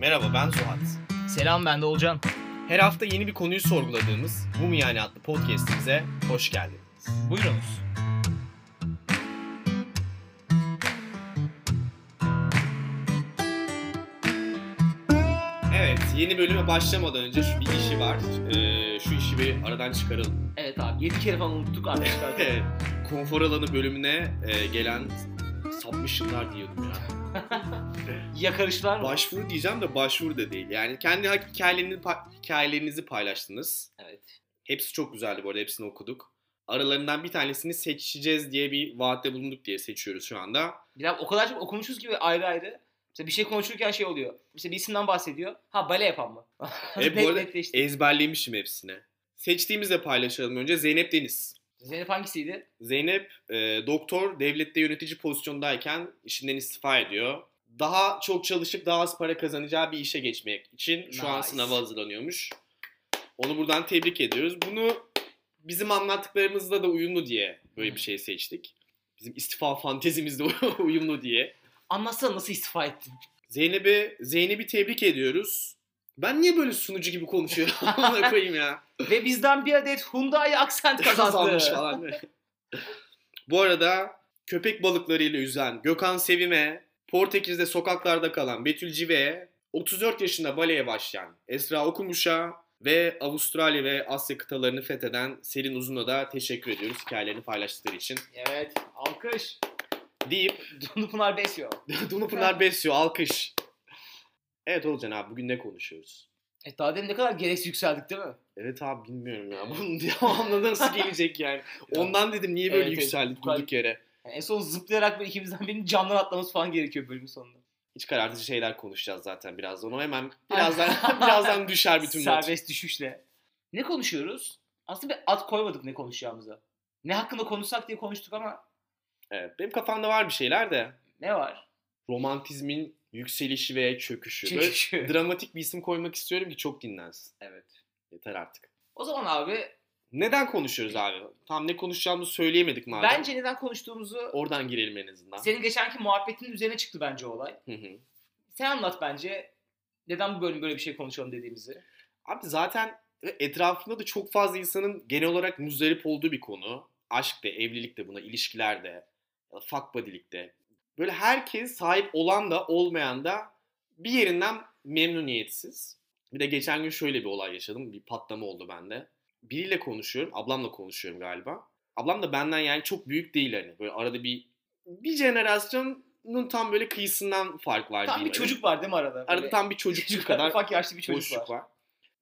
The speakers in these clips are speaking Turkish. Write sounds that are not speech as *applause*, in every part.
Merhaba ben Zuhat. Selam ben de Olcan. Her hafta yeni bir konuyu sorguladığımız Bu mu yani adlı podcastimize hoş geldiniz. Buyurunuz. Evet yeni bölüme başlamadan önce şu bir işi var. Ee, şu işi bir aradan çıkaralım. Evet abi 7 kere falan unuttuk arkadaşlar. *laughs* Evet, Konfor alanı bölümüne e, gelen submissionlar diyordum ya. Yakarışlar mı? Başvuru diyeceğim de başvuru da değil. Yani kendi hikayelerini, hikayelerinizi paylaştınız. Evet. Hepsi çok güzeldi bu arada hepsini okuduk. Aralarından bir tanesini seçeceğiz diye bir vaatte bulunduk diye seçiyoruz şu anda. Bir daha o kadar çok okumuşuz ki ayrı ayrı. Mesela bir şey konuşurken şey oluyor. Mesela bir isimden bahsediyor. Ha bale yapan mı? E, bu *laughs* arada ezberlemişim hepsini. Seçtiğimizde paylaşalım önce. Zeynep Deniz. Zeynep hangisiydi? Zeynep e, doktor devlette yönetici pozisyondayken işinden istifa ediyor. Daha çok çalışıp daha az para kazanacağı bir işe geçmek için şu an Nice. sınava hazırlanıyormuş. Onu buradan tebrik ediyoruz. Bunu bizim anlattıklarımızla da uyumlu diye böyle bir şey seçtik. Bizim istifa fantezimizle *laughs* uyumlu diye. Anlatsana nasıl istifa ettin? Zeynep'i Zeynep'i tebrik ediyoruz. Ben niye böyle sunucu gibi konuşuyorum? *laughs* Ona koyayım ya. Ve bizden bir adet Hyundai Accent *laughs* kazandı. falan. Bu arada köpek balıklarıyla yüzen Gökhan Sevim'e, Portekiz'de sokaklarda kalan Betül Cive'ye, 34 yaşında baleye başlayan Esra Okumuş'a ve Avustralya ve Asya kıtalarını fetheden Selin Uzun'a da teşekkür ediyoruz hikayelerini paylaştıkları için. Evet. Alkış. Deyip *laughs* Dunupınar Besyo. Dunupınar Besyo alkış. Evet Olcan abi bugün ne konuşuyoruz? E daha demin ne kadar gereksiz yükseldik değil mi? Evet abi bilmiyorum ya. Bunun *laughs* devamlı nasıl gelecek yani? *laughs* Ondan dedim niye böyle Evet, evet. yükseldik durduk yere. Yani en son zıplayarak böyle ikimizden birinin camdan atlaması falan gerekiyor bölümün sonunda. İç karartıcı şeyler konuşacağız zaten birazdan. O hemen birazdan *laughs* birazdan düşer bütün not. Serbest düşüşle. Ne konuşuyoruz? Aslında bir ad koymadık ne konuşacağımıza. Ne hakkında konuşsak diye konuştuk ama Evet, benim kafamda var bir şeyler de. ne var? Romantizmin yükselişi ve çöküşü. Böyle Çöküşü. *laughs* dramatik bir isim koymak istiyorum ki çok dinlensin. Evet. Yeter artık. O zaman abi Neden konuşuyoruz abi? Tam ne konuşacağımızı söyleyemedik madem. bence neden konuştuğumuzu Oradan girelim en azından. senin geçenki muhabbetinin üzerine çıktı bence olay. Hı hı. Sen anlat bence neden bu bölüm böyle bir şey konuşalım dediğimizi. Abi zaten etrafında da çok fazla insanın genel olarak muzdarip olduğu bir konu. Aşk da, evlilik de buna, ilişkiler de, fuck buddy'lik de. Böyle herkes sahip olan da olmayan da bir yerinden memnuniyetsiz. Bir de geçen gün şöyle bir olay yaşadım. Bir patlama oldu bende. Biriyle konuşuyorum. Ablamla konuşuyorum galiba. Ablam da benden yani çok büyük değil hani. Böyle arada bir bir jenerasyonun tam böyle kıyısından fark var Tam bir hani. çocuk var değil mi arada? Arada Böyle tam bir çocuk kadar ufak yaşlı bir çocuk var. var.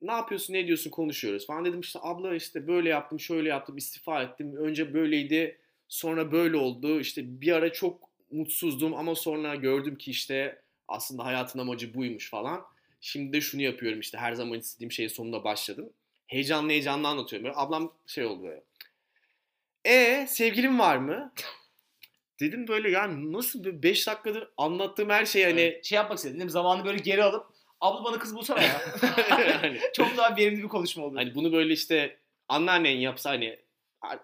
Ne yapıyorsun, ne diyorsun konuşuyoruz falan. Dedim işte abla işte böyle yaptım, şöyle yaptım, istifa ettim. Önce böyleydi, sonra böyle oldu. İşte bir ara çok mutsuzdum ama sonra gördüm ki işte aslında hayatın amacı buymuş falan. Şimdi de şunu yapıyorum işte her zaman istediğim şeyin sonunda başladım. Heyecanlı heyecanlı anlatıyorum. Böyle ablam şey oldu böyle. E sevgilin var mı? Dedim böyle yani nasıl 5 dakikadır anlattığım her şey hani Evet. Şey yapmak istedim? Zamanı böyle geri alıp abla bana kız bulsana ya. *laughs* hani *laughs* Çok daha verimli bir konuşma oldu. Hani bunu böyle işte anneannen yapsa hani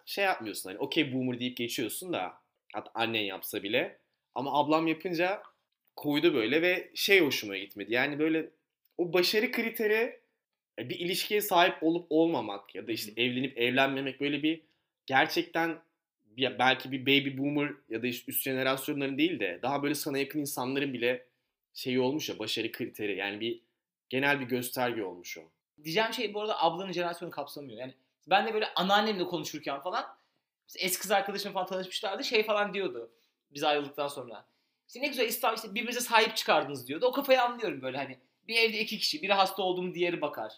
şey yapmıyorsun hani okey boomer deyip geçiyorsun da hatta annen yapsa bile ama ablam yapınca koydu böyle ve şey hoşuma gitmedi. Yani böyle o başarı kriteri e, bir ilişkiye sahip olup olmamak ya da işte evlenip evlenmemek böyle bir gerçekten bir- belki bir baby boomer ya da işte üst jenerasyonların değil de daha böyle sana yakın insanların bile şeyi olmuş ya başarı kriteri yani bir genel bir gösterge olmuş o. Diyeceğim şey bu arada ablanın jenerasyonu kapsamıyor. Yani ben de böyle anneannemle konuşurken falan eski kız arkadaşımla falan tanışmışlardı şey falan diyordu biz ayrıldıktan sonra. İşte ne güzel İslam işte birbirinize sahip çıkardınız diyordu. O kafayı anlıyorum böyle hani. Bir evde iki kişi. Biri hasta oldu mu diğeri bakar.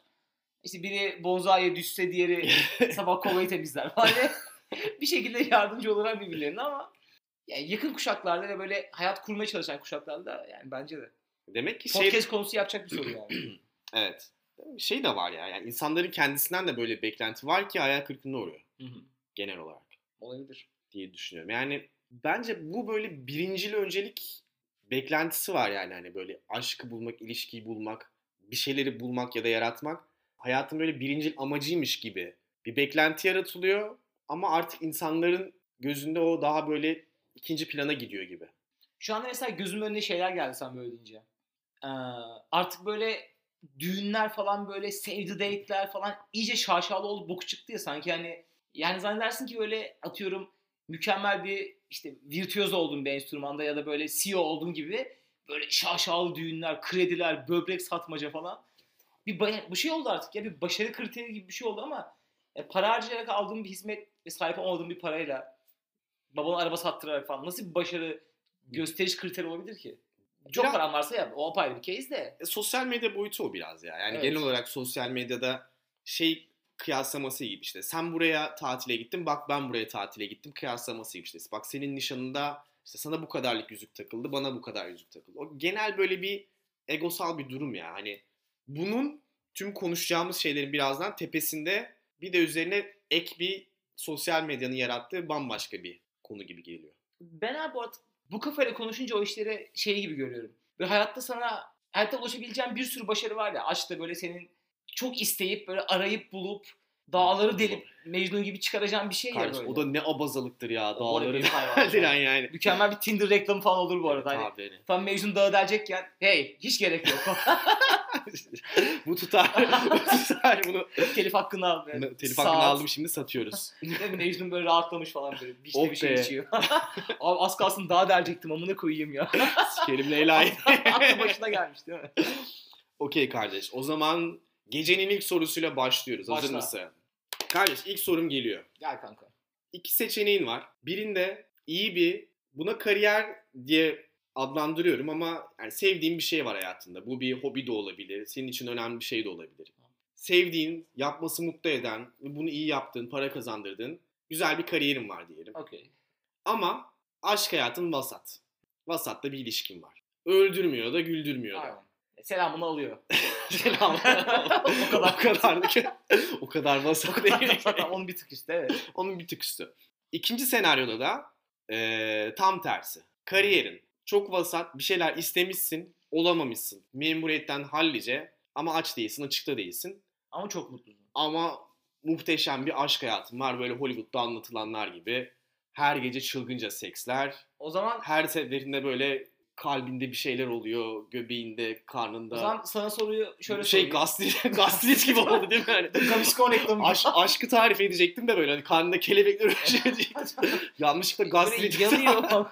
İşte biri bonzaiye düşse diğeri *laughs* sabah kovayı temizler. Hani *laughs* bir şekilde yardımcı olurlar birbirlerine ama yani yakın kuşaklarda ve böyle hayat kurmaya çalışan kuşaklarda yani bence de. Demek ki şey Podcast konusu yapacak bir soru yani. *clears throat* evet. Şey de var ya. Yani insanların kendisinden de böyle beklenti var ki hayal kırıklığına uğruyor Hı hı. genel olarak Olabilir. diye düşünüyorum. Yani bence bu böyle birincil öncelik beklentisi var yani hani böyle aşkı bulmak, ilişkiyi bulmak, bir şeyleri bulmak ya da yaratmak hayatın böyle birincil amacıymış gibi bir beklenti yaratılıyor ama artık insanların gözünde o daha böyle ikinci plana gidiyor gibi. Şu anda mesela gözümün önüne şeyler geldi sen böyle deyince. Ee, artık böyle düğünler falan böyle save the date'ler falan iyice şaşalı olup boku çıktı ya sanki hani yani zannedersin ki böyle atıyorum mükemmel bir işte virtüöz oldun bir enstrümanda ya da böyle CEO oldun gibi böyle şaşalı düğünler, krediler, böbrek satmaca falan. Bir bu şey oldu artık ya bir başarı kriteri gibi bir şey oldu ama e, para harcayarak aldığın bir hizmet ve sahip olmadığın bir parayla babana araba sattırarak falan nasıl bir başarı gösteriş kriteri olabilir ki? Çok paran varsa yap. O apayrı bir case de. E, sosyal medya boyutu o biraz ya. Yani Evet. genel olarak sosyal medyada şey kıyaslaması gibi işte. Sen buraya tatile gittin, bak ben buraya tatile gittim kıyaslaması gibi işte. Bak senin nişanında işte sana bu kadarlık yüzük takıldı, bana bu kadar yüzük takıldı. O genel böyle bir egosal bir durum ya. Hani bunun tüm konuşacağımız şeylerin birazdan tepesinde bir de üzerine ek bir sosyal medyanın yarattığı bambaşka bir konu gibi geliyor. Ben abi artık bu kafayla konuşunca o işleri şey gibi görüyorum. Ve hayatta sana hayatta ulaşabileceğin bir sürü başarı var ya. Aşkta böyle senin çok isteyip böyle arayıp bulup dağları delip Mecnun gibi çıkaracağın bir şey ya Kardeşim, böyle. o da ne abazalıktır ya O dağları *laughs* diren yani. Mükemmel bir Tinder reklamı falan olur bu arada. Hani Tabii. tam Mecnun dağı delecekken hey hiç gerek yok. *laughs* bu tutar. bu tutar. Bunu Telif hakkını al. Yani. telif Saat. hakkını aldım şimdi satıyoruz. *laughs* Mecnun böyle rahatlamış falan böyle. Bir, işte Oh bir şey be. içiyor. Abi az kalsın daha delecektim amına koyayım ya. Sikerim Leyla'yı. Aklı başına gelmiş değil mi? Okey kardeş. O zaman gecenin ilk sorusuyla başlıyoruz. Hazır Başla. mısın? Kardeş ilk sorum geliyor. Gel kanka. İki seçeneğin var. Birinde iyi bir buna kariyer diye adlandırıyorum ama yani sevdiğin bir şey var hayatında. Bu bir hobi de olabilir. Senin için önemli bir şey de olabilir. Sevdiğin, yapması mutlu eden bunu iyi yaptığın, para kazandırdığın güzel bir kariyerin var diyelim. Okey. Ama aşk hayatın vasat. Vasatta bir ilişkin var. Öldürmüyor da güldürmüyor da. Aynen. Selamını alıyor. *laughs* Selam. O kadar. o kadar. o kadar vasat değil. Onun bir tık üstü evet. Onun bir tık üstü. İkinci senaryoda da eee, tam tersi. Kariyerin çok vasat, bir şeyler istemişsin, olamamışsın. Memuriyetten hallice ama aç değilsin, açıkta değilsin. Ama çok mutlusun. Ama muhteşem bir aşk hayatın var böyle Hollywood'da anlatılanlar gibi. Her gece çılgınca seksler. O zaman Her seferinde böyle kalbinde bir şeyler oluyor, göbeğinde, karnında. o zaman sana soruyu şöyle şey gastrit, *laughs* gastrit gibi oldu değil mi? *laughs* Gaviscon reklamı. Aş, aşkı tarif edecektim de böyle hani karnında kelebekler *laughs* uğraşacaktım. Yanlışlıkla gastrit. Yanıyor.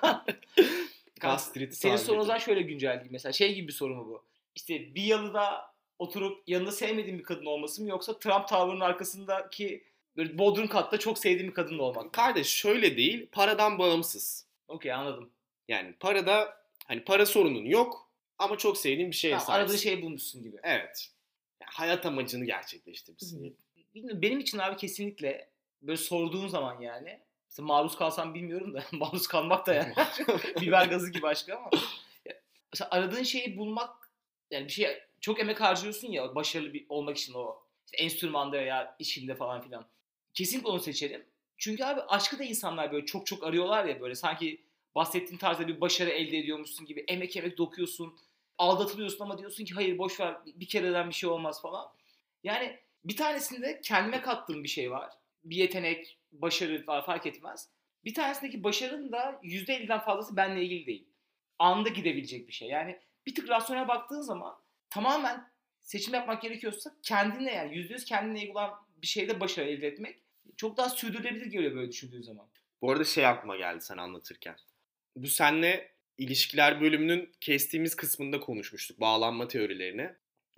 Gastrit Senin sorun o zaman şöyle güncel. Mesela şey gibi bir soru mu bu? İşte bir yalıda oturup yanında sevmediğin bir kadın olması mı yoksa Trump Tower'ın arkasındaki böyle bodrum katta çok sevdiğin bir kadınla olmak mı? Kardeş şöyle değil, paradan bağımsız. Okey anladım. Yani parada hani para sorunun yok ama çok sevdiğin bir şeye sahipsin. aradığın şey bulmuşsun gibi. Evet. Yani hayat amacını gerçekleştirmişsin. Bilmiyorum, benim için abi kesinlikle böyle sorduğun zaman yani mesela maruz kalsam bilmiyorum da *laughs* maruz kalmak da yani *laughs* biber gazı gibi aşkı ama mesela aradığın şeyi bulmak yani bir şey çok emek harcıyorsun ya başarılı bir olmak için o işte enstrümanda ya işinde falan filan. Kesinlikle onu seçerim. Çünkü abi aşkı da insanlar böyle çok çok arıyorlar ya böyle sanki bahsettiğin tarzda bir başarı elde ediyormuşsun gibi emek emek dokuyorsun. Aldatılıyorsun ama diyorsun ki hayır boş ver bir kereden bir şey olmaz falan. Yani bir tanesinde kendime kattığım bir şey var. Bir yetenek, başarı var fark etmez. Bir tanesindeki başarının da %50'den fazlası benimle ilgili değil. Anda gidebilecek bir şey. Yani bir tık rasyonel baktığın zaman tamamen seçim yapmak gerekiyorsa kendine yani %100 kendine ilgili olan bir şeyde başarı elde etmek çok daha sürdürülebilir geliyor böyle düşündüğün zaman. Bu arada şey aklıma geldi sen anlatırken. Bu senle ilişkiler bölümünün kestiğimiz kısmında konuşmuştuk bağlanma teorilerini.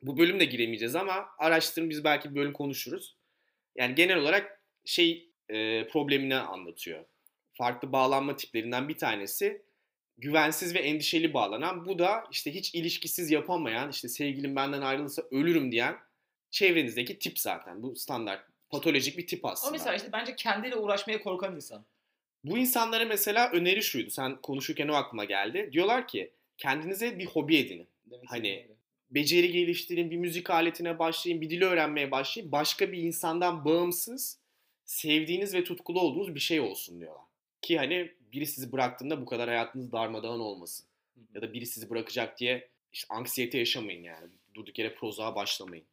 Bu bölümde giremeyeceğiz ama araştırın biz belki bir bölüm konuşuruz. Yani genel olarak şey e, problemini anlatıyor. Farklı bağlanma tiplerinden bir tanesi güvensiz ve endişeli bağlanan. Bu da işte hiç ilişkisiz yapamayan, işte sevgilim benden ayrılırsa ölürüm diyen çevrenizdeki tip zaten. Bu standart patolojik bir tip aslında. Ama mesela işte bence kendiyle uğraşmaya korkan insan. Bu insanlara mesela öneri şuydu. Sen konuşurken o aklıma geldi. Diyorlar ki kendinize bir hobi edinin. Demek Hani- öyle. Beceri geliştirin, bir müzik aletine başlayın, bir dili öğrenmeye başlayın. Başka bir insandan bağımsız, sevdiğiniz ve tutkulu olduğunuz bir şey olsun diyorlar. Ki hani biri sizi bıraktığında bu kadar hayatınız darmadağın olmasın. Ya da biri sizi bırakacak diye işte anksiyete yaşamayın yani. Durduk yere prozağa başlamayın.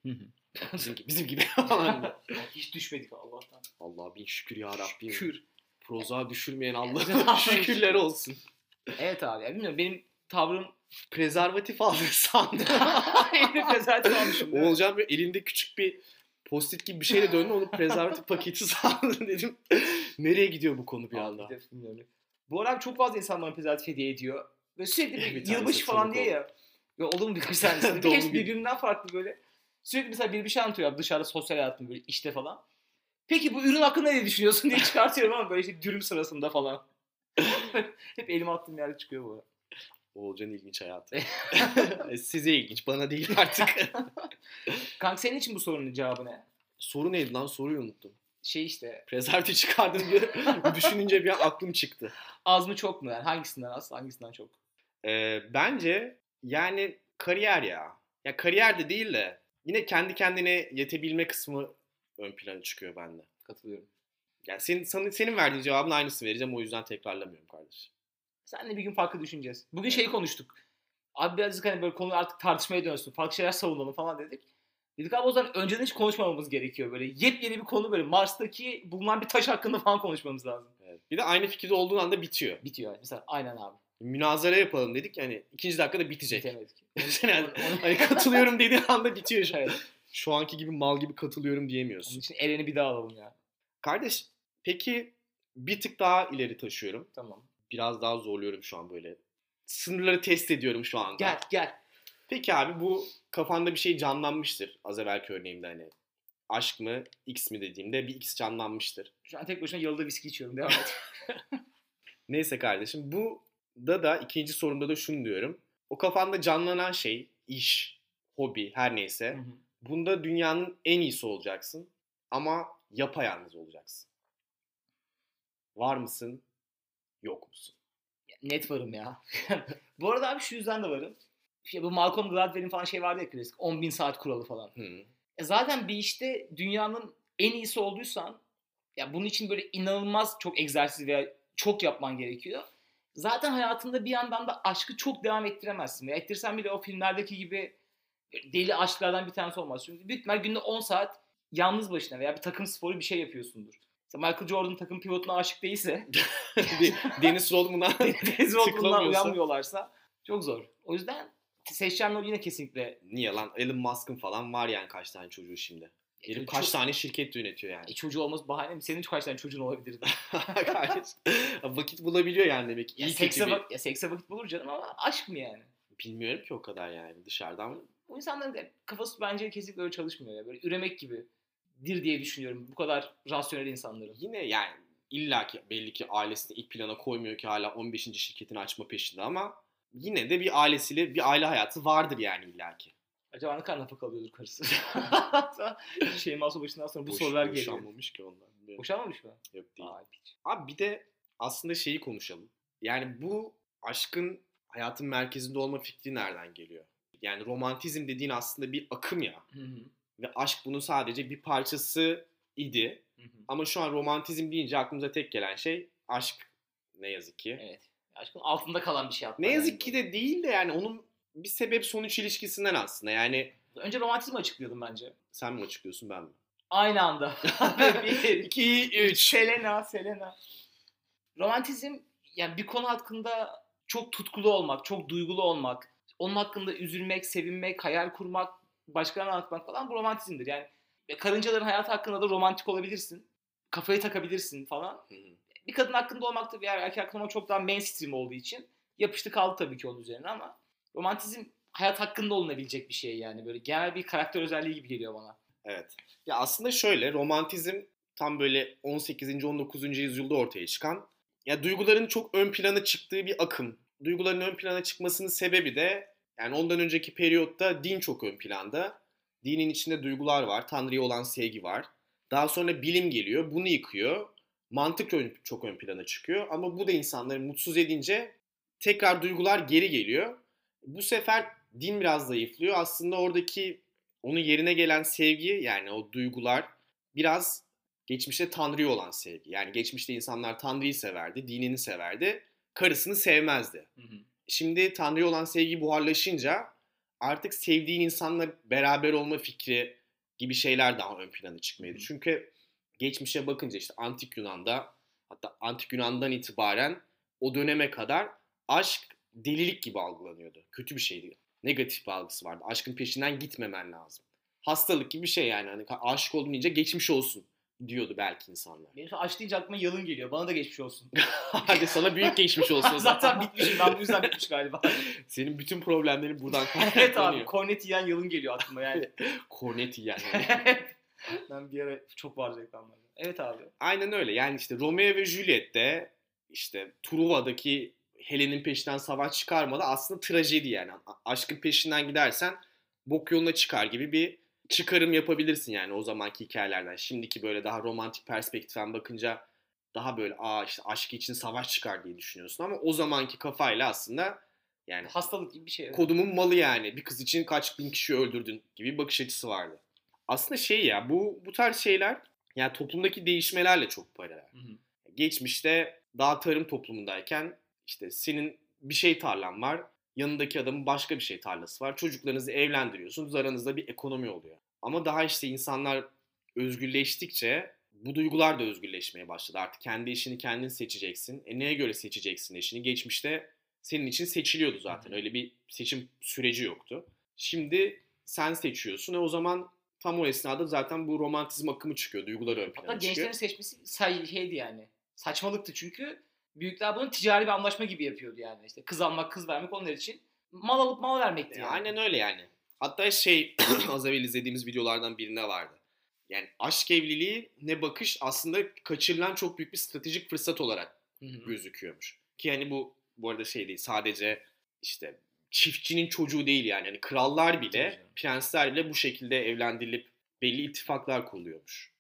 Bizim, bizim gibi. *laughs* Hiç düşmedik Allah'tan. Allah bin şükür ya Rabbim. Şükür. Prozağa düşürmeyen Allah'a şükürler olsun. Evet abi. Yani bilmiyorum benim tavrım prezervatif aldı *laughs* sandım. *laughs* Eline prezervatif almışım. Oğulcan böyle elinde küçük bir postit gibi bir şeyle döndü. Onu prezervatif paketi *laughs* sandım dedim. Nereye gidiyor bu konu bir Abi anda? bilmiyorum. Bu arada çok fazla insan bana prezervatif hediye ediyor. Ve sürekli bir Bir yılbaşı falan diye ya. Ve olur mu birkaç tanesi? Hepsi birbirinden farklı böyle. Sürekli mesela biri bir şey anlatıyor abi dışarıda sosyal hayatım böyle işte falan. Peki bu ürün hakkında ne düşünüyorsun diye çıkartıyorum ama böyle işte dürüm sırasında falan. *laughs* Hep elime attığım yerde çıkıyor bu. Oğulcan ilginç hayatı. *laughs* E, Size ilginç, bana değil artık. *laughs* Kanka senin için bu sorunun cevabı ne? Soru neydi lan? Soruyu unuttum. Şey işte Prezervatif çıkardım diye düşününce bir an aklım çıktı. az mı çok mu yani hangisinden az hangisinden çok? Ee, bence yani kariyer ya. Ya kariyer de değil de yine kendi kendine yetebilme kısmı ön plana çıkıyor bende. Katılıyorum. Yani senin, senin, senin verdiğin cevabın aynısını vereceğim o yüzden tekrarlamıyorum kardeşim. Seninle bir gün farklı düşüneceğiz. Bugün şeyi konuştuk. Abi birazcık hani böyle konu artık tartışmaya dönsün. Farklı şeyler savunalım falan dedik. Dedik abi o zaman önceden hiç konuşmamamız gerekiyor. Böyle yepyeni bir konu böyle Mars'taki bulunan bir taş hakkında falan konuşmamız lazım. Evet. Bir de aynı fikirde olduğun anda bitiyor. Bitiyor. Mesela aynen abi. Münazara yapalım dedik yani ikinci dakikada bitecek. Bitemedik. *laughs* yani, hani katılıyorum dediğin anda bitiyor. Şu, Evet. Şu anki gibi mal gibi katılıyorum Onun diyemiyorsun. için Eren'i bir daha alalım ya. Kardeş peki bir tık daha ileri taşıyorum. Tamam. Biraz daha zorluyorum şu an böyle. Sınırları test ediyorum şu anda. Gel gel. Peki abi bu kafanda bir şey canlanmıştır. Az evvelki örneğimde hani. Aşk mı, X mi dediğimde bir X canlanmıştır. Şu an tek başına yolda viski içiyorum. Devam et. *laughs* Neyse kardeşim bu da da ikinci sorumda da şunu diyorum. O kafanda canlanan şey, iş, hobi her neyse. Hı hı. Bunda dünyanın en iyisi olacaksın. Ama yapayalnız olacaksın. Var mısın? Yok musun? Net varım ya. *laughs* bu arada abi şu yüzden de varım. Ya bu Malcolm Gladwell'in falan şey vardı ya klasik. 10 bin saat kuralı falan. Hı. E zaten bir işte dünyanın en iyisi olduysan ya bunun için böyle inanılmaz çok egzersiz veya çok yapman gerekiyor. Zaten hayatında bir yandan da aşkı çok devam ettiremezsin. Veya ettirsen bile o filmlerdeki gibi deli aşklardan bir tanesi olmaz. Çünkü büyük ihtimal günde 10 saat yalnız başına veya bir takım sporu bir şey yapıyorsundur. Mesela Michael Jordan takım pivotuna aşık değilse, *laughs* Deniz Rodman'a *laughs* olduğundan tıklamıyorsa- uyanmıyorlarsa çok zor. O yüzden seçeceğim yol yine kesinlikle Niye lan? Elon Musk'ın falan var yani kaç tane çocuğu şimdi. Herif çok- kaç tane şirket yönetiyor yani. E, çocuğu olması bahane mi? Senin kaç tane çocuğun olabilirdi? *laughs* Kardeş, vakit bulabiliyor yani demek ki. Ya sekse, bir- ya sekse vakit bulur canım ama aşk mı yani? Bilmiyorum ki o kadar yani dışarıdan. Bu insanların da kafası bence kesinlikle öyle çalışmıyor ya. Böyle üremek gibi dir diye düşünüyorum. Bu kadar rasyonel insanların. Yine yani illaki belli ki ailesini ilk plana koymuyor ki hala 15. şirketini açma peşinde ama yine de bir ailesiyle bir aile hayatı vardır yani illaki. Acaba ne kadar nafaka alıyordur karısı? *laughs* Şeyma başından sonra bu Boş- sorular geliyor. boşanmamış ki. Bilmiyorum. Boşanmamış mı? Yok değil. Piç. Abi bir de aslında şeyi konuşalım. Yani bu aşkın hayatın merkezinde olma fikri nereden geliyor? Yani romantizm dediğin aslında bir akım ya. Hı hı. Ve aşk bunun sadece bir parçası idi. Hı hı. Ama şu an romantizm deyince aklımıza tek gelen şey aşk ne yazık ki. Evet. Aşkın altında kalan bir şey hatta. Ne yani. yazık ki de değil de yani onun bir sebep sonuç ilişkisinden aslında. Yani Önce romantizmi açıklıyordum bence. sen mi açıklıyorsun ben mi? Aynı anda. *laughs* bir, *laughs* 2 3 Selena, Selena. Romantizm yani bir konu hakkında çok tutkulu olmak, çok duygulu olmak, onun hakkında üzülmek, sevinmek, hayal kurmak, başkalarına anlatmak falan bu romantizmdir. Yani karıncaların hayatı hakkında da romantik olabilirsin. Kafayı takabilirsin falan. Bir kadın hakkında olmak da bir erkek hakkında çok daha mainstream olduğu için yapıştı kaldı tabii ki onun üzerine ama romantizm hayat hakkında olunabilecek bir şey yani. Böyle genel bir karakter özelliği gibi geliyor bana. Evet. Ya aslında şöyle romantizm tam böyle 18. 19. yüzyılda ortaya çıkan ya duyguların çok ön plana çıktığı bir akım. Duyguların ön plana çıkmasının sebebi de yani ondan önceki periyotta din çok ön planda. Dinin içinde duygular var, Tanrı'ya olan sevgi var. Daha sonra bilim geliyor, bunu yıkıyor. Mantık çok ön plana çıkıyor ama bu da insanları mutsuz edince tekrar duygular geri geliyor. Bu sefer din biraz zayıflıyor. Aslında oradaki onun yerine gelen sevgi yani o duygular biraz geçmişte Tanrı'ya olan sevgi. Yani geçmişte insanlar Tanrı'yı severdi, dinini severdi, karısını sevmezdi. Şimdi Tanrı'ya olan sevgi buharlaşınca artık sevdiğin insanla beraber olma fikri gibi şeyler daha ön plana çıkmaydı. Hı hı. Çünkü geçmişe bakınca işte Antik Yunan'da hatta Antik Yunan'dan itibaren o döneme kadar aşk delilik gibi algılanıyordu. Kötü bir şeydi. Negatif bir algısı vardı. Aşkın peşinden gitmemen lazım. Hastalık gibi bir şey yani. Hani aşık oldun deyince geçmiş olsun diyordu belki insanlar. Benim aç deyince aklıma yalın geliyor. Bana da geçmiş olsun. *laughs* *laughs* Hadi sana büyük geçmiş olsun. *laughs* Zaten bitmişim. Ben bu yüzden bitmiş galiba. Senin bütün problemlerin buradan evet abi. kaynaklanıyor. Kornet yiyen yalın geliyor aklıma yani. Kornet yani. ben bir ara çok var reklamlarda. Evet abi. Aynen öyle. Yani işte Romeo ve Juliet'te işte Truva'daki Helen'in peşinden savaş çıkarmada aslında trajedi yani. Aşkın peşinden gidersen bok yoluna çıkar gibi bir çıkarım yapabilirsin yani o zamanki hikayelerden. Şimdiki böyle daha romantik perspektiften bakınca daha böyle aa işte aşk için savaş çıkar diye düşünüyorsun ama o zamanki kafayla aslında yani Hastalık gibi bir şey. evet. kodumun malı yani. Bir kız için kaç bin kişi öldürdün gibi bir bakış açısı vardı. Aslında şey ya bu bu tarz şeyler yani toplumdaki değişmelerle çok paralel. Hı hı. Geçmişte daha tarım toplumundayken işte senin bir şey tarlan var. Yanındaki adamın başka bir şey tarlası var. Çocuklarınızı evlendiriyorsunuz. Aranızda bir ekonomi oluyor. Ama daha işte insanlar özgürleştikçe bu duygular da özgürleşmeye başladı. Artık kendi işini kendin seçeceksin. E neye göre seçeceksin eşini? Geçmişte senin için seçiliyordu zaten. Öyle bir seçim süreci yoktu. Şimdi sen seçiyorsun. E o zaman tam o esnada zaten bu romantizm akımı çıkıyor. Duygular ön Hatta plana çıkıyor. gençlerin seçmesi say şeydi yani. Saçmalıktı çünkü büyükler bunu ticari bir anlaşma gibi yapıyordu yani. İşte kız almak, kız vermek onlar için mal alıp mal vermekti E, yani. Aynen öyle yani. Hatta şey *clears throat* az evvel izlediğimiz videolardan birinde vardı. Yani aşk evliliği ne bakış aslında kaçırılan çok büyük bir stratejik fırsat olarak Hı hı. gözüküyormuş. Ki hani bu bu arada şey değil sadece işte çiftçinin çocuğu değil yani. yani krallar bile, prensler bile bu şekilde evlendirilip belli ittifaklar kuruluyormuş.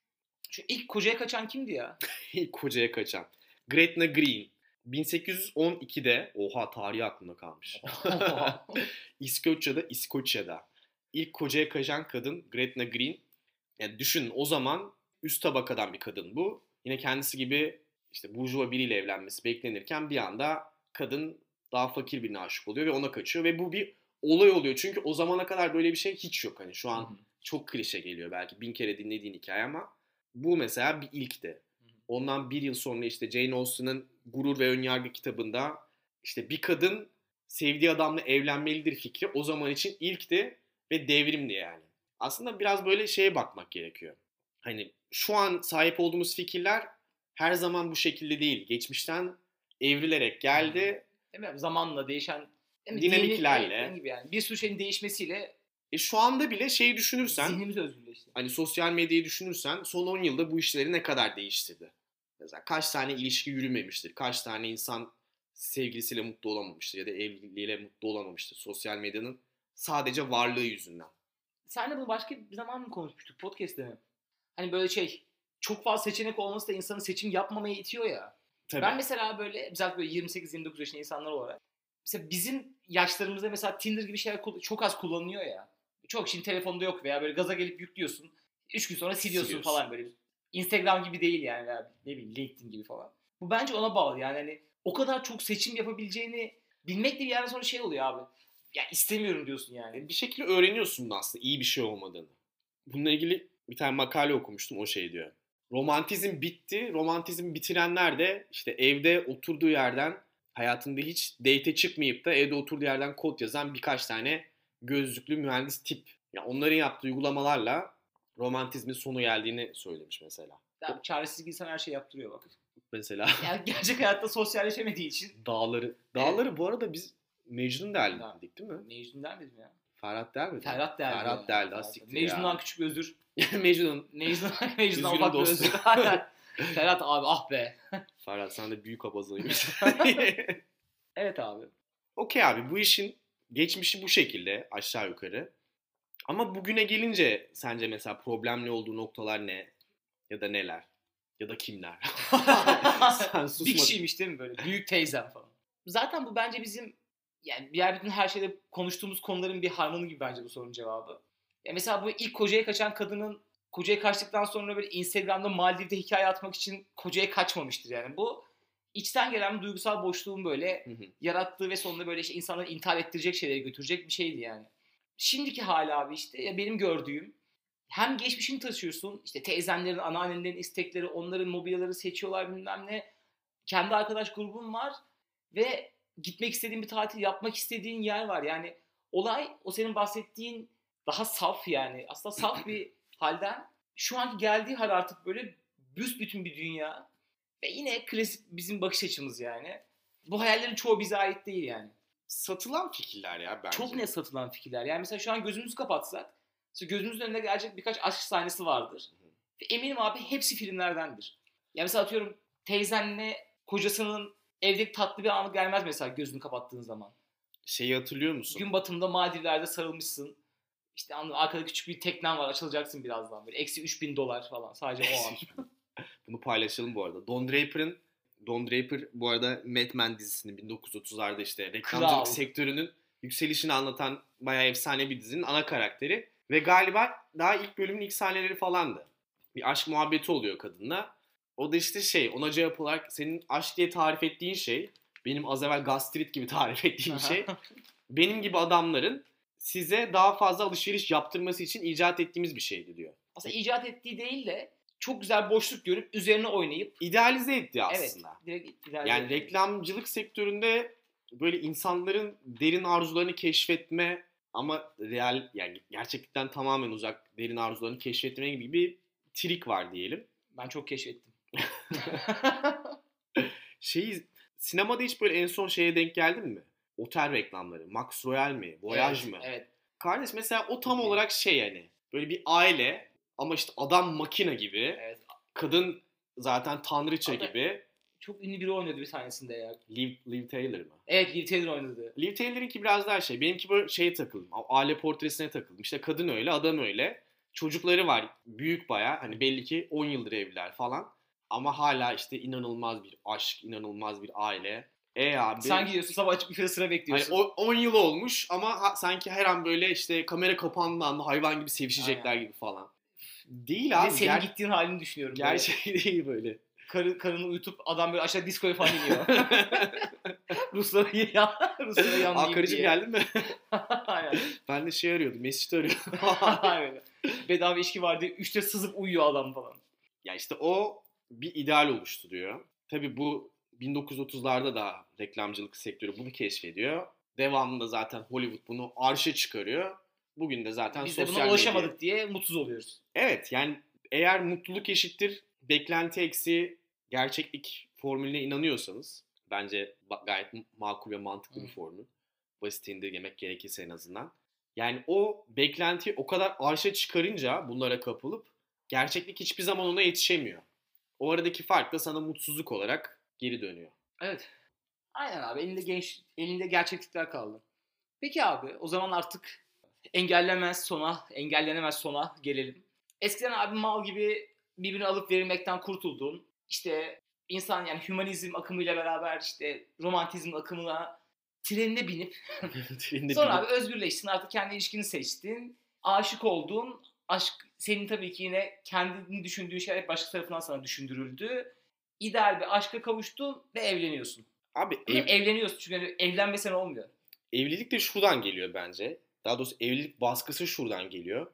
Şu ilk kocaya kaçan kimdi ya? *laughs* İlk kocaya kaçan. Gretna Green 1812'de oha tarihi aklımda kalmış. *laughs* *laughs* İskoçya'da İskoçya'da ilk kocaya kaçan kadın Gretna Green. Yani düşünün o zaman üst tabakadan bir kadın bu. Yine kendisi gibi işte burjuva biriyle evlenmesi beklenirken bir anda kadın daha fakir birine aşık oluyor ve ona kaçıyor ve bu bir olay oluyor. Çünkü o zamana kadar böyle bir şey hiç yok. Hani şu an çok klişe geliyor belki bin kere dinlediğin hikaye ama bu mesela bir ilkti. Ondan bir yıl sonra işte Jane Austen'ın Gurur ve Önyargı kitabında işte bir kadın sevdiği adamla evlenmelidir fikri o zaman için ilkti ve devrimdi yani. Aslında biraz böyle şeye bakmak gerekiyor. Hani şu an sahip olduğumuz fikirler her zaman bu şekilde değil. Geçmişten evrilerek geldi. Değil mi? Zamanla değişen? Dinamiklerle. Gibi yani. Bir sürü şeyin değişmesiyle E şu anda bile şeyi düşünürsen zihnimiz özgürleşti. hani sosyal medyayı düşünürsen son 10 yılda bu işleri ne kadar değiştirdi? Mesela kaç tane ilişki yürümemiştir? Kaç tane insan sevgilisiyle mutlu olamamıştır ya da evliliğiyle mutlu olamamıştır sosyal medyanın sadece varlığı yüzünden. Senle bunu başka bir zaman mı konuşmuştuk? Podcast'te mi? Hani böyle şey çok fazla seçenek olması da insanı seçim yapmamaya itiyor ya. Tabii. Ben mesela böyle mesela böyle 28-29 yaşında insanlar olarak mesela bizim yaşlarımızda mesela Tinder gibi şeyler çok az kullanılıyor ya. Çok şimdi telefonda yok veya böyle gaza gelip yüklüyorsun. 3 gün sonra siliyorsun, Siliyorsun. falan böyle. Instagram gibi değil yani veya ne bileyim LinkedIn gibi falan. Bu bence ona bağlı yani hani o kadar çok seçim yapabileceğini bilmek de bir yerden sonra şey oluyor abi. Ya istemiyorum diyorsun yani. Bir şekilde öğreniyorsun da aslında iyi bir şey olmadığını. Bununla ilgili bir tane makale okumuştum o şey diyor. Romantizm bitti. Romantizm bitirenler de işte evde oturduğu yerden hayatında hiç date çıkmayıp da evde oturduğu yerden kod yazan birkaç tane gözlüklü mühendis tip. Ya onların yaptığı uygulamalarla romantizmin sonu geldiğini söylemiş mesela. Ya, çaresiz insan her şey yaptırıyor bak. Mesela *laughs* Yani gerçek hayatta sosyalleşemediği için dağları. Dağları bu arada biz Mecnun derdik değil mi? Mecnun der miydim ya? Ferhat der mi? Ferhat derdi. Ferhat derdi. ha siktir ya. Mecnun'dan küçük bir özür. *laughs* Mecnun. Mecnun, *laughs* Mecnun'dan Üzgünüm ufak bir özür. Ferhat abi ah be. Ferhat sen de büyük abazaymış. Evet abi. Okey abi bu işin geçmişi bu şekilde aşağı yukarı. Ama bugüne gelince sence mesela problemli olduğu noktalar ne? Ya da neler? Ya da kimler? *laughs* Sen bir susma. kişiymiş değil mi böyle? Büyük teyzem falan. Zaten bu bence bizim yani diğer bütün her şeyde konuştuğumuz konuların bir harmanı gibi bence bu sorunun cevabı. Ya mesela bu ilk kocaya kaçan kadının kocaya kaçtıktan sonra böyle Instagram'da Maldiv'de hikaye atmak için kocaya kaçmamıştır yani. Bu içten gelen bir duygusal boşluğun böyle Hı hı. yarattığı ve sonunda böyle işte insanları intihar ettirecek şeylere götürecek bir şeydi yani. Şimdiki hali abi işte ya benim gördüğüm hem geçmişini taşıyorsun işte teyzenlerin, anneannelerin istekleri, onların mobilyaları seçiyorlar bilmem ne. Kendi arkadaş grubun var ve gitmek istediğin bir tatil, yapmak istediğin yer var. Yani olay o senin bahsettiğin daha saf yani. Aslında saf *clears throat* bir halden şu anki geldiği hal artık böyle büsbütün bir dünya. Ve yine klasik bizim bakış açımız yani. Bu hayallerin çoğu bize ait değil yani. Satılan fikirler ya bence. Çok net satılan fikirler. Yani mesela şu an gözümüzü kapatsak gözümüzün önünde gelecek birkaç aşk sahnesi vardır. Ve eminim abi hepsi filmlerdendir. Yani mesela atıyorum teyzenle kocasının evdeki tatlı bir anı gelmez mesela gözünü kapattığın zaman. Şeyi hatırlıyor musun? Gün batımında Maldivler'de sarılmışsın. İşte arkada küçük bir teknen var açılacaksın birazdan böyle. Eksi 3000 dolar falan sadece o an. *laughs* Bunu paylaşalım bu arada. Don Draper'ın Don Draper bu arada Mad Men dizisinin 1930'larda işte reklamcılık Kral. sektörünün yükselişini anlatan bayağı efsane bir dizinin ana karakteri. Ve galiba daha ilk bölümün ilk sahneleri falandı. Bir aşk muhabbeti oluyor kadınla. O da işte şey ona cevap olarak senin aşk diye tarif ettiğin şey benim az evvel gastrit gibi *laughs* tarif ettiğim şey benim gibi adamların size daha fazla alışveriş yaptırması için icat ettiğimiz bir şeydi diyor. Aslında icat ettiği değil de çok güzel boşluk görüp üzerine oynayıp İdealize etti aslında. evet direkt ileride- Yani reklamcılık sektöründe böyle insanların derin arzularını keşfetme ama real yani gerçeklikten tamamen uzak derin arzularını keşfetme gibi bir trik var diyelim. ben çok keşfettim. *laughs* Şeyi sinemada hiç böyle en son şeye denk geldin mi? Otel reklamları. Max Royal mi? Voyage evet, mı? Evet. Kardeş mesela o tam olarak şey yani. Böyle bir aile ama işte adam makine gibi. evet. Kadın zaten tanrıça Ada- gibi. Çok ünlü biri oynuyordu bir tanesinde ya. Liv, Liv Taylor mı? Evet Liv Taylor oynadı. Liv Taylor'ınki biraz daha şey. Benimki böyle şeye takıldım. Aile portresine takıldım. İşte kadın öyle, adam öyle. Çocukları var. Büyük baya. Hani belli ki 10 yıldır evliler falan. Ama hala işte inanılmaz bir aşk, inanılmaz bir aile. E abi. Sen gidiyorsun sabah açıp bir sıra Hani bekliyorsun. o 10 yıl olmuş ama ha- sanki her an böyle işte kamera kapandığı anda hayvan gibi sevişecekler gibi falan. Değil Ve abi. senin ger- gittiğin halini düşünüyorum. böyle. gerçek *laughs* değil böyle. Karı, karını uyutup adam böyle aşağı diskoya falan iniyor. *laughs* *laughs* Ruslara ya Ruslara yanlayayım Aa karıcığım diye. geldin mi? Aynen. ben de şey arıyordum. Mesut arıyordum. Aynen. Bedava içki var diye üçte sızıp uyuyor adam falan. Ya işte o bir ideal oluşturuyor. Tabii bu 1930'larda da reklamcılık sektörü bunu keşfediyor. Devamında zaten Hollywood bunu arşa çıkarıyor. Bugün de zaten Biz de sosyal buna medya- ulaşamadık diye mutsuz oluyoruz. Evet yani eğer mutluluk eşittir beklenti eksi gerçeklik formülüne inanıyorsanız bence gayet makul ve mantıklı bir Hı. formül. Basit indirgemek gerekirse en azından. Yani o beklentiyi o kadar arşa çıkarınca bunlara kapılıp gerçeklik hiçbir zaman ona yetişemiyor. O aradaki fark da sana mutsuzluk olarak geri dönüyor. Evet. Aynen abi elinde genç elinde gerçeklikler kaldı. Peki abi o zaman artık engellemez sona, engellenemez sona gelelim. Eskiden abi mal gibi birbirini alıp verilmekten kurtuldun. İşte insan yani hümanizm akımıyla beraber işte romantizm akımına trenine binip *laughs* *laughs* sonra binip- abi özgürleştin artık kendi ilişkini seçtin. Aşık oldun. Aşk senin tabii ki yine kendini düşündüğün şeyler hep başka tarafından sana düşündürüldü. İdeal bir aşka kavuştun ve evleniyorsun. Abi ev-? Evleniyorsun çünkü hani evlenmesen olmuyor. evlilik de şuradan geliyor bence. Daha doğrusu evlilik baskısı şuradan geliyor.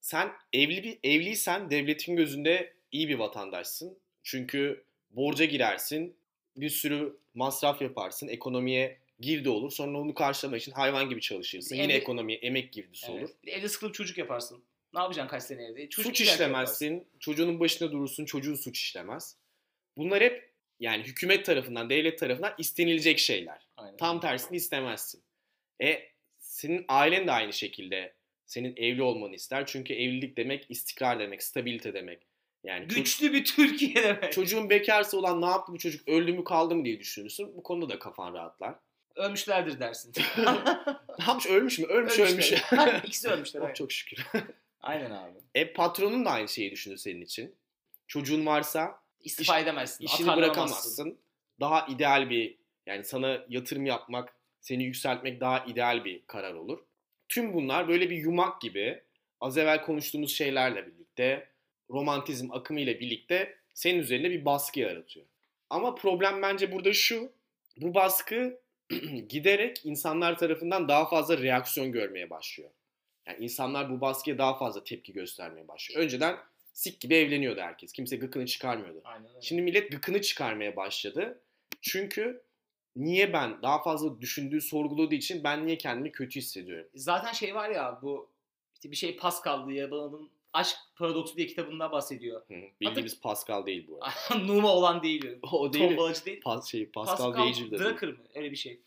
Sen evli bir evliysen devletin gözünde iyi bir vatandaşsın. Çünkü borca girersin, bir sürü masraf yaparsın, ekonomiye girdi olur. Sonra onu karşılamak için hayvan gibi çalışırsın. Yine Evde- ekonomiye emek girdisi olur. Evet. Evde sıkılıp çocuk yaparsın. Ne yapacaksın kaç sene evde? Çocuk suç işlemezsin, çocuğunun başında durursun, çocuğun suç işlemez. Bunlar hep yani hükümet tarafından, devlet tarafından istenilecek şeyler. yaparsın. Aynen. Tam tersini istemezsin. E senin ailen de aynı şekilde senin evli olmanı ister. Çünkü evlilik demek istikrar demek, stabilite demek. Yani ço- Güçlü bir Türkiye *laughs* demek. çocuğun bekarsa olan ne yaptı bu çocuk öldü mü kaldı mı diye düşünürsün. Bu konuda da kafan rahatlar. Ölmüşlerdir dersin. *laughs* *laughs* Ne yapmış ölmüş mü? Ölmüş ölmüş. Ölmüşler. İkisi ölmüşler. Oh, çok şükür. Aynen abi. E patronun da aynı şeyi düşünür senin için. Çocuğun varsa İstifa edemezsin. işini bırakamazsın. Daha ideal bir yani sana yatırım yapmak, seni yükseltmek daha ideal bir karar olur. Tüm bunlar böyle bir yumak gibi az evvel konuştuğumuz şeylerle birlikte romantizm akımı ile birlikte senin üzerinde bir baskı yaratıyor. Ama problem bence burada şu. Bu baskı *clears throat* giderek insanlar tarafından daha fazla reaksiyon görmeye başlıyor. Yani insanlar bu baskıya daha fazla tepki göstermeye başlıyor. Önceden sik gibi evleniyordu herkes. Kimse gıkını çıkarmıyordu. Aynen öyle. Şimdi millet gıkını çıkarmaya başladı. Çünkü niye ben daha fazla düşündüğü, sorguladığı için ben niye kendimi kötü hissediyorum? Zaten şey var ya bu işte bir şey Pascal diye bunun Aşk Paradoksu diye kitabında bahsediyor. Hı, bildiğimiz Pascal değil bu *laughs* arada. Numa olan değil. *laughs* o değil. Tombalacı değil. Pas, şey, Pascal, Pascal Gagel de. Drucker mı? Öyle bir şey.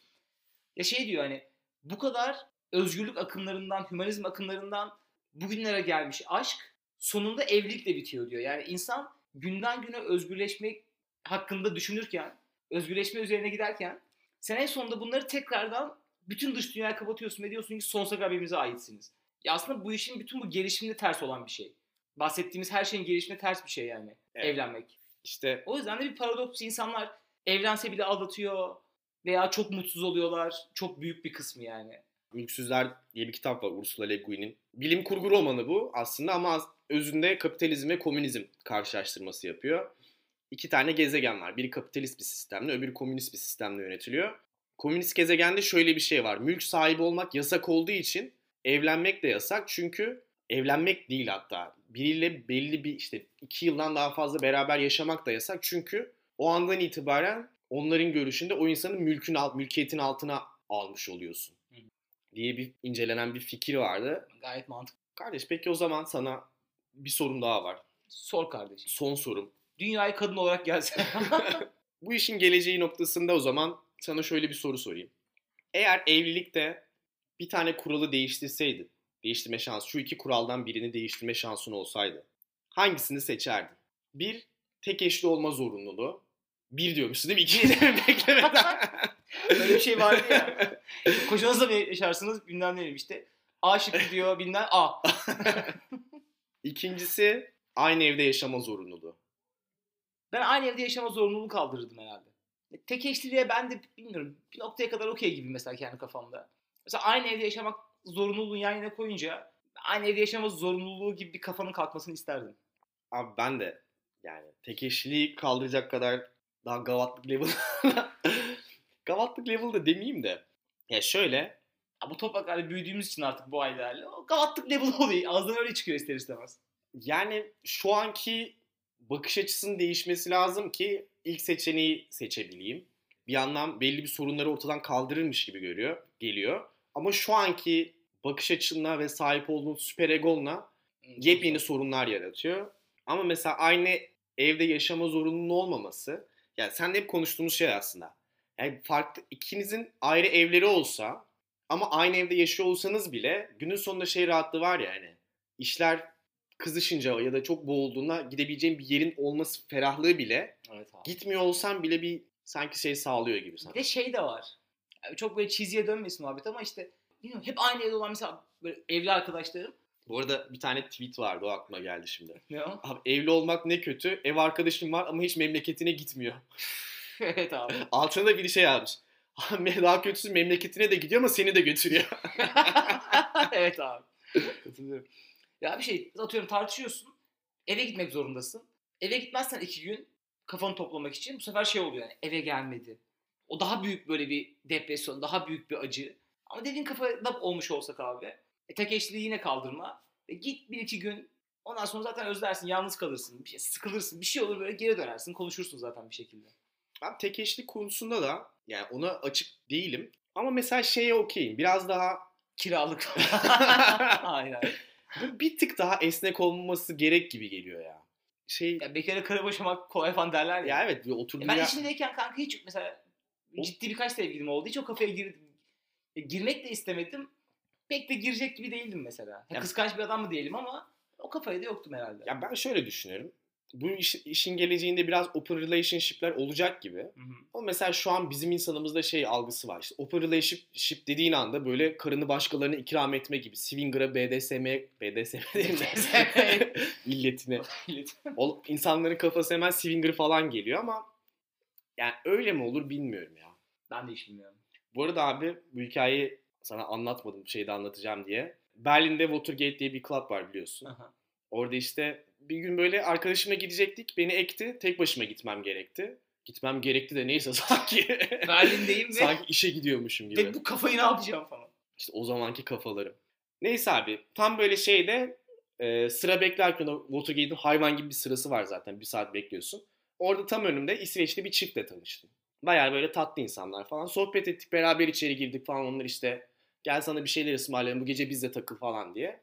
Ya şey diyor hani bu kadar özgürlük akımlarından, hümanizm akımlarından bugünlere gelmiş aşk sonunda evlilikle bitiyor diyor. Yani insan günden güne özgürleşmek hakkında düşünürken, özgürleşme üzerine giderken sen en sonunda bunları tekrardan bütün dış dünyaya kapatıyorsun ve diyorsun ki sonsuza kadar birbirimize aitsiniz. Ya aslında bu işin bütün bu gelişiminde ters olan bir şey. Bahsettiğimiz her şeyin gelişimine ters bir şey yani. Evet. Evlenmek. İşte O yüzden de bir paradoks insanlar evlense bile aldatıyor veya çok mutsuz oluyorlar. Çok büyük bir kısmı yani. Mülksüzler diye bir kitap var Ursula Le Guin'in. Bilim kurgu romanı bu aslında ama özünde kapitalizm ve komünizm karşılaştırması yapıyor. İki tane gezegen var. Biri kapitalist bir sistemle, öbürü komünist bir sistemle yönetiliyor. Komünist gezegende şöyle bir şey var. Mülk sahibi olmak yasak olduğu için evlenmek de yasak. Çünkü evlenmek değil hatta. Biriyle belli bir işte iki yıldan daha fazla beraber yaşamak da yasak. Çünkü o andan itibaren onların görüşünde o insanın mülkün alt, mülkiyetin altına almış oluyorsun. Diye bir incelenen bir fikir vardı. Gayet mantıklı. Kardeş peki o zaman sana bir sorum daha var. Sor kardeşim. Son sorum. Dünyaya kadın olarak gelse. *laughs* Bu işin geleceği noktasında o zaman sana şöyle bir soru sorayım. Eğer evlilikte bir tane kuralı değiştirseydin, değiştirme şansı, şu iki kuraldan birini değiştirme şansın olsaydı, hangisini seçerdin? Bir, tek eşli olma zorunluluğu. Bir diyormuşsun değil mi? İkinci de *laughs* beklemeden. Öyle bir şey vardı ya. Kocanızla mı yaşarsınız bilmem ne dedim işte. A şıkkı diyor bilmem A. *laughs* İkincisi, aynı evde yaşama zorunluluğu. Ben aynı evde yaşama zorunluluğunu kaldırırdım herhalde. E, Tek eşliliğe ben de bilmiyorum bir noktaya kadar okey gibi mesela kendi kafamda. Mesela aynı evde yaşamak zorunluluğunu yan yana koyunca aynı evde yaşama zorunluluğu gibi bir kafanın kalkmasını isterdim. Abi ben de yani tek eşliliği kaldıracak kadar daha gavatlık level. *laughs* gavatlık level de demeyeyim de. Ya şöyle Ya bu topraklarda büyüdüğümüz için artık bu ailelerle o gavatlık level *laughs* oluyor. Ağzından öyle çıkıyor ister istemez. yani şu anki bakış açısının değişmesi lazım ki ilk seçeneği seçebileyim. Bir yandan belli bir sorunları ortadan kaldırırmış gibi görüyor, geliyor. Ama şu anki bakış açınla ve sahip olduğun süper egonla yepyeni sorunlar yaratıyor. Ama mesela aynı evde yaşama zorunluluğu olmaması, yani sen de hep konuştuğumuz şey aslında. Yani farklı ikinizin ayrı evleri olsa ama aynı evde yaşıyor olsanız bile günün sonunda şey rahatlığı var ya hani işler kızışınca ya da çok boğulduğunda gidebileceğin bir yerin olması ferahlığı bile Evet abi. gitmiyor olsan bile bir sanki şey sağlıyor gibi sana. Bir de şey de var. Yani çok böyle cheesy'ye dönmesin muhabbet ama işte bilmiyorum hep aynı evde olan mesela böyle evli arkadaşlarım. Bu arada bir tane tweet vardı o aklıma geldi şimdi. Ne o? Abi evli olmak ne kötü. Ev arkadaşım var ama hiç memleketine gitmiyor. *laughs* evet abi. Altına da bir şey yazmış. *laughs* Daha kötüsü memleketine de gidiyor ama seni de götürüyor. *laughs* evet abi. Katılıyorum. Ya bir şey atıyorum tartışıyorsun. Eve gitmek zorundasın. Eve gitmezsen iki gün kafanı toplamak için bu sefer şey oluyor yani eve gelmedi. O daha büyük böyle bir depresyon, daha büyük bir acı. Ama dediğin kafada olmuş olsak abi. E, tek eşliliği yine kaldırma. E, git bir iki gün ondan sonra zaten özlersin, yalnız kalırsın, bir şey, sıkılırsın, bir şey olur böyle geri dönersin, konuşursun zaten bir şekilde. Ben tek eşlik konusunda da yani ona açık değilim. Ama mesela şeye okeyim. Biraz daha Kiralık. *laughs* hayır hayır. Bir tık daha esnek olması gerek gibi geliyor ya. Şey Ya bekara karı boşamak kolay falan derler ya. ya evet bir oturduğun E ben yer- içindeyken kanka hiç mesela O- ciddi birkaç sevgilim oldu. Hiç o kafaya girdim. E, girmek de istemedim. Pek de girecek gibi değildim mesela. Ya Ya- kıskanç bir adam mı diyelim ama o kafaya da yoktum herhalde. Ya ben şöyle düşünüyorum. Bu iş- işin geleceğinde biraz open relationship'ler olacak gibi. Hı hı. Ama mesela şu an bizim insanımızda şey algısı var. İşte open relationship dediğin anda böyle karını başkalarına ikram etme gibi. Swinger'a BDSM, BDSM değil mi? Milletine. O, insanların kafası hemen swinger falan geliyor ama yani öyle mi olur bilmiyorum ya. ben de hiç bilmiyorum. Bu arada abi bu hikayeyi sana anlatmadım şeyde anlatacağım diye. Berlin'de Watergate diye bir club var biliyorsun. Aha. Orada işte bir gün böyle arkadaşımla gidecektik. Beni ekti. Tek başıma gitmem gerekti. Gitmem gerekti de neyse *laughs* sanki. Berlin'deyim ve, sanki işe gidiyormuşum gibi. ve bu kafayı ne yapacağım falan. İşte o zamanki kafalarım. Neyse abi tam böyle şeyde e, sıra beklerken o Watergate'in hayvan gibi bir sırası var zaten. Bir saat bekliyorsun. Orada tam önümde İsveçli bir çiftle tanıştım. Bayağı böyle tatlı insanlar falan. Sohbet ettik beraber içeri girdik falan onlar işte gel sana bir şeyler ısmarlayalım bu gece bizle takıl falan diye.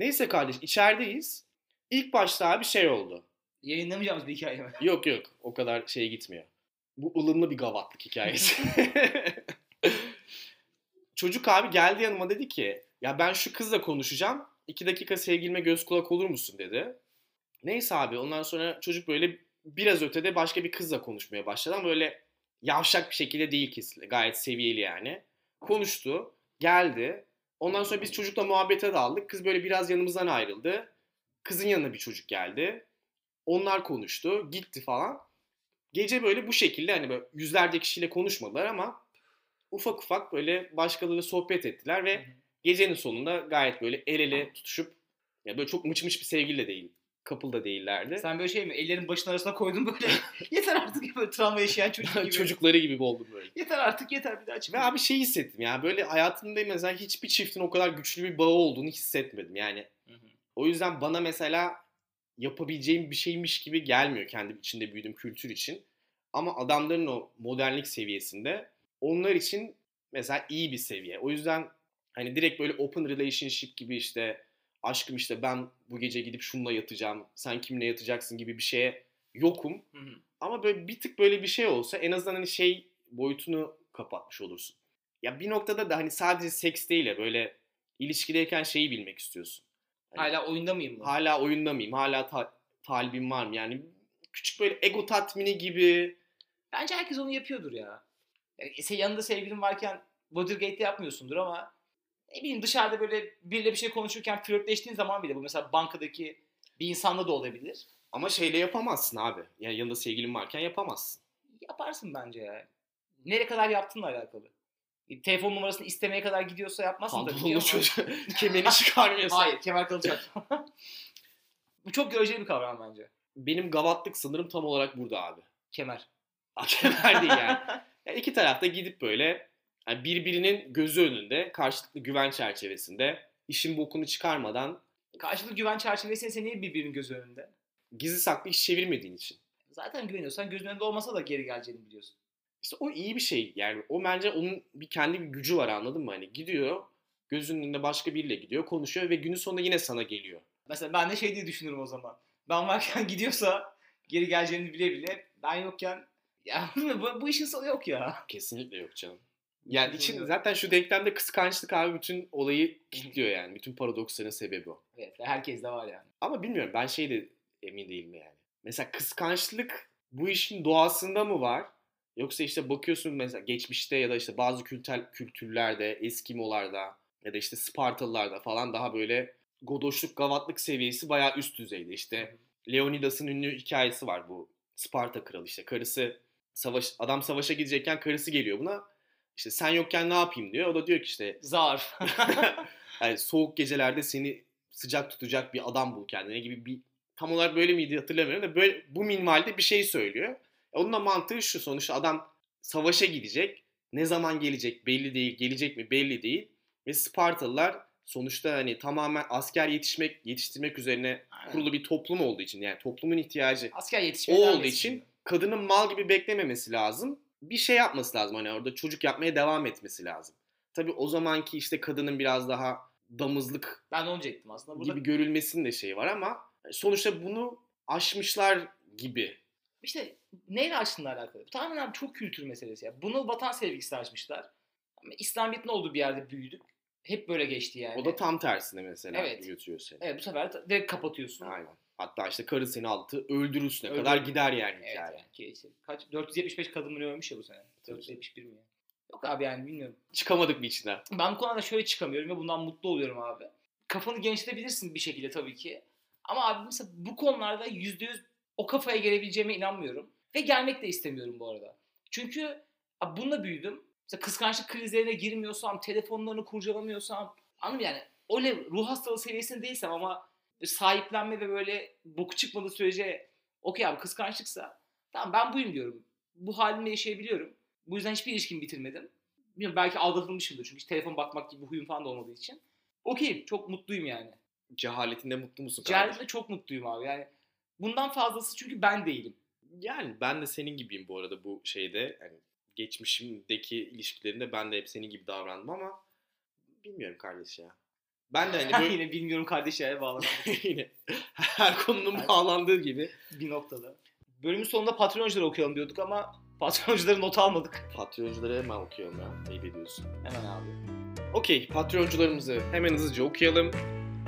Neyse kardeş içerideyiz. İlk başta abi şey oldu. Yayınlamayacağımız bir hikaye mi? *laughs* Yok yok o kadar şey gitmiyor. Bu ılımlı bir gavatlık hikayesi. *laughs* Çocuk abi geldi yanıma dedi ki ya ben şu kızla konuşacağım. iki dakika sevgilime göz kulak olur musun dedi. Neyse abi ondan sonra çocuk böyle biraz ötede başka bir kızla konuşmaya başladı ama böyle yavşak bir şekilde değil kesinlikle. Gayet seviyeli yani. Konuştu. Geldi. Ondan sonra biz çocukla muhabbete daldık. Kız böyle biraz yanımızdan ayrıldı. Kızın yanına bir çocuk geldi. Onlar konuştu. Gitti falan. Gece böyle bu şekilde hani böyle yüzlerce kişiyle konuşmadılar ama ufak ufak böyle başkalarıyla sohbet ettiler ve gecenin sonunda gayet böyle el ele tutuşup ya böyle çok mıç mıç bir sevgili de değil. Couple da değillerdi. Sen böyle şey mi? Ellerin başının arasına koydun böyle. *laughs* yeter artık böyle travma yaşayan çocuk *laughs* gibi. Çocukları gibi oldum böyle. Yeter artık yeter bir daha Ve çıkma. abi şey hissettim ya böyle hayatımda mesela hiçbir çiftin o kadar güçlü bir bağı olduğunu hissetmedim yani. O yüzden bana mesela yapabileceğim bir şeymiş gibi gelmiyor kendim içinde büyüdüğüm kültür için. Ama adamların o modernlik seviyesinde onlar için mesela iyi bir seviye. O yüzden hani direkt böyle open relationship gibi işte aşkım işte ben bu gece gidip şununla yatacağım, sen kimle yatacaksın gibi bir şeye yokum. Hı hı. Ama böyle bir tık böyle bir şey olsa en azından hani şey boyutunu kapatmış olursun. Ya bir noktada da hani sadece seks değil ya böyle ilişkideyken şeyi bilmek istiyorsun. Hala oyunda mıyım bu? Hala oyunda mıyım? Hala ta- talibim var mı? Yani küçük böyle ego tatmini gibi. Bence herkes onu yapıyordur ya. Yani sen yanında sevgilin varken Watergate'de yapmıyorsundur ama ne bileyim dışarıda böyle biriyle bir şey konuşurken flörtleştiğin zaman bile bu mesela bankadaki bir insanla da olabilir. Ama şeyle yapamazsın abi. Yani yanında sevgilin varken yapamazsın. Yaparsın bence ya. Nereye kadar yaptığınla alakalı. E, Telefon numarasını istemeye kadar gidiyorsa yapmazsın tabii ki Pantolonlu ama- çocuğu *laughs* kemerini çıkarmıyorsun. Hayır kemer kalacak. *laughs* bu çok göreceli bir kavram bence. Benim gavatlık sınırım tam olarak burada abi. Kemer. Kemer değil yani. Yani iki tarafta gidip böyle yani birbirinin gözü önünde karşılıklı güven çerçevesinde işin bokunu çıkarmadan Karşılıklı güven çerçevesinde sen niye birbirinin gözü önünde? gizli saklı iş çevirmediğin için. Zaten güveniyorsan gözün önünde olmasa da geri geleceğini biliyorsun. İşte o iyi bir şey. Yani o bence onun bir kendi bir gücü var anladın mı? Hani gidiyor gözünün önünde başka biriyle gidiyor konuşuyor ve günün sonunda yine sana geliyor. Mesela ben de şey diye düşünürüm o zaman. Ben varken *laughs* gidiyorsa geri geleceğini bile bile ben yokken ya *laughs* bu, bu işin sonu yok ya. Kesinlikle yok canım. Yani için zaten şu denklemde kıskançlık abi bütün olayı *laughs* kilitliyor yani. Bütün paradoksların sebebi o. Evet herkes de var yani. Ama bilmiyorum ben şey de emin değilim yani. Mesela kıskançlık bu işin doğasında mı var? Yoksa işte bakıyorsun mesela geçmişte ya da işte bazı kültür, kültürlerde, Eskimolarda ya da işte Spartalılarda falan daha böyle godoşluk, gavatlık seviyesi bayağı üst düzeyde. İşte Leonidas'ın ünlü hikayesi var bu Sparta kralı işte karısı savaş adam savaşa gidecekken karısı geliyor buna. İşte sen yokken ne yapayım diyor. O da diyor ki işte Zar. *laughs* yani soğuk gecelerde seni sıcak tutacak bir adam bul kendine gibi bir tam olarak böyle miydi hatırlamıyorum da böyle bu minvalde bir şey söylüyor. E, Onun da mantığı şu sonuçta adam savaşa gidecek. Ne zaman gelecek belli değil. Gelecek mi belli değil. Ve Spartalılar sonuçta hani tamamen asker yetişmek yetiştirmek üzerine kurulu bir toplum olduğu için yani toplumun ihtiyacı Asker o olduğu için kadının mal gibi beklememesi lazım. Bir şey yapması lazım hani orada çocuk yapmaya devam etmesi lazım. Tabii o zamanki işte kadının biraz daha damızlık Ben onu aslında. Burada gibi görülmesinin de şeyi var ama sonuçta bunu aşmışlar gibi. İşte neyle açtığınla alakalı. Bu Tamamen abi çok kültür meselesi ya. Bunu vatan sevgisi açmışlar. İslamiyet'in olduğu bir yerde büyüdük. Hep böyle geçti yani. O da tam tersine mesela Evet. götürüyor seni. Evet bu sefer de direkt kapatıyorsun. Aynen. Hatta işte karı seni altı öldürürsüne Öldürür. kadar gider yani Evet hikaye. yani. ki işte Kaç? 475 kadın mı ölmüş ya bu sene. Tabii 471 mi ya? Yok abi yani bilmiyorum. Çıkamadık bir içinden. Ben bu konuda şöyle çıkamıyorum ve bundan mutlu oluyorum abi. Kafanı genişletebilirsin bir şekilde tabii ki. Ama abi mesela bu konularda %100 o kafaya gelebileceğime inanmıyorum. Ve gelmek de istemiyorum bu arada. Çünkü abi bununla büyüdüm. Mesela kıskançlık krizlerine girmiyorsam, telefonlarını kurcalamıyorsam, anladın yani? Öyle ruh hastalığı seviyesinde değilsem ama sahiplenme ve böyle boku çıkmadığı sürece okey abi kıskançlıksa tamam ben buyum diyorum. Bu halimle yaşayabiliyorum. Bu yüzden hiçbir ilişkimi bitirmedim. Bilmiyorum belki aldatılmışımdır çünkü telefon bakmak gibi bir huyum falan da olmadığı için. Okeyim çok mutluyum yani. Cehaletinde mutlu musun? Cehaletinde çok mutluyum abi yani. Bundan fazlası çünkü ben değilim. Yani ben de senin gibiyim bu arada bu şeyde. Yani geçmişimdeki ilişkilerinde ben de hep senin gibi davrandım ama bilmiyorum kardeş ya. Ben de hani *laughs* böyle Yine bilmiyorum kardeş yere bağlanan *laughs* yine her konunun Her- bağlandığı gibi bir noktada. Bölümün sonunda patroncuları okuyalım diyorduk ama patroncuları not almadık. patroncuları hemen okuyalım ya. Ayıp ediyorsun. Hemen abi. Okey, patroncularımızı hemen hızlıca okuyalım.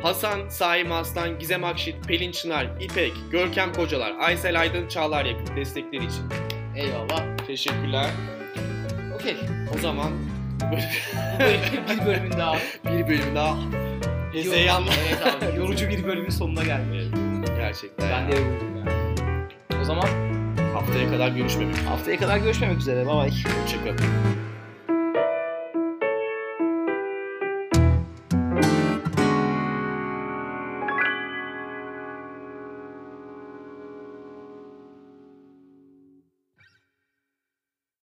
Hasan, Saim Aslan, Gizem Akşit, Pelin Çınar, İpek, Görkem Kocalar, Aysel Aydın, Çağlar Yakın destekleri için. Eyvallah. Teşekkürler. Okey. O zaman bir bölümün daha. bir bölüm daha hezeyanla. Evet abi. Yorucu bir bölümün sonuna geldik. Gerçekten. Ben de yoruldum ya. O zaman Haftaya kadar görüşmemek üzere. haftaya kadar görüşmemek üzere. Bye bye. Hoşçakalın.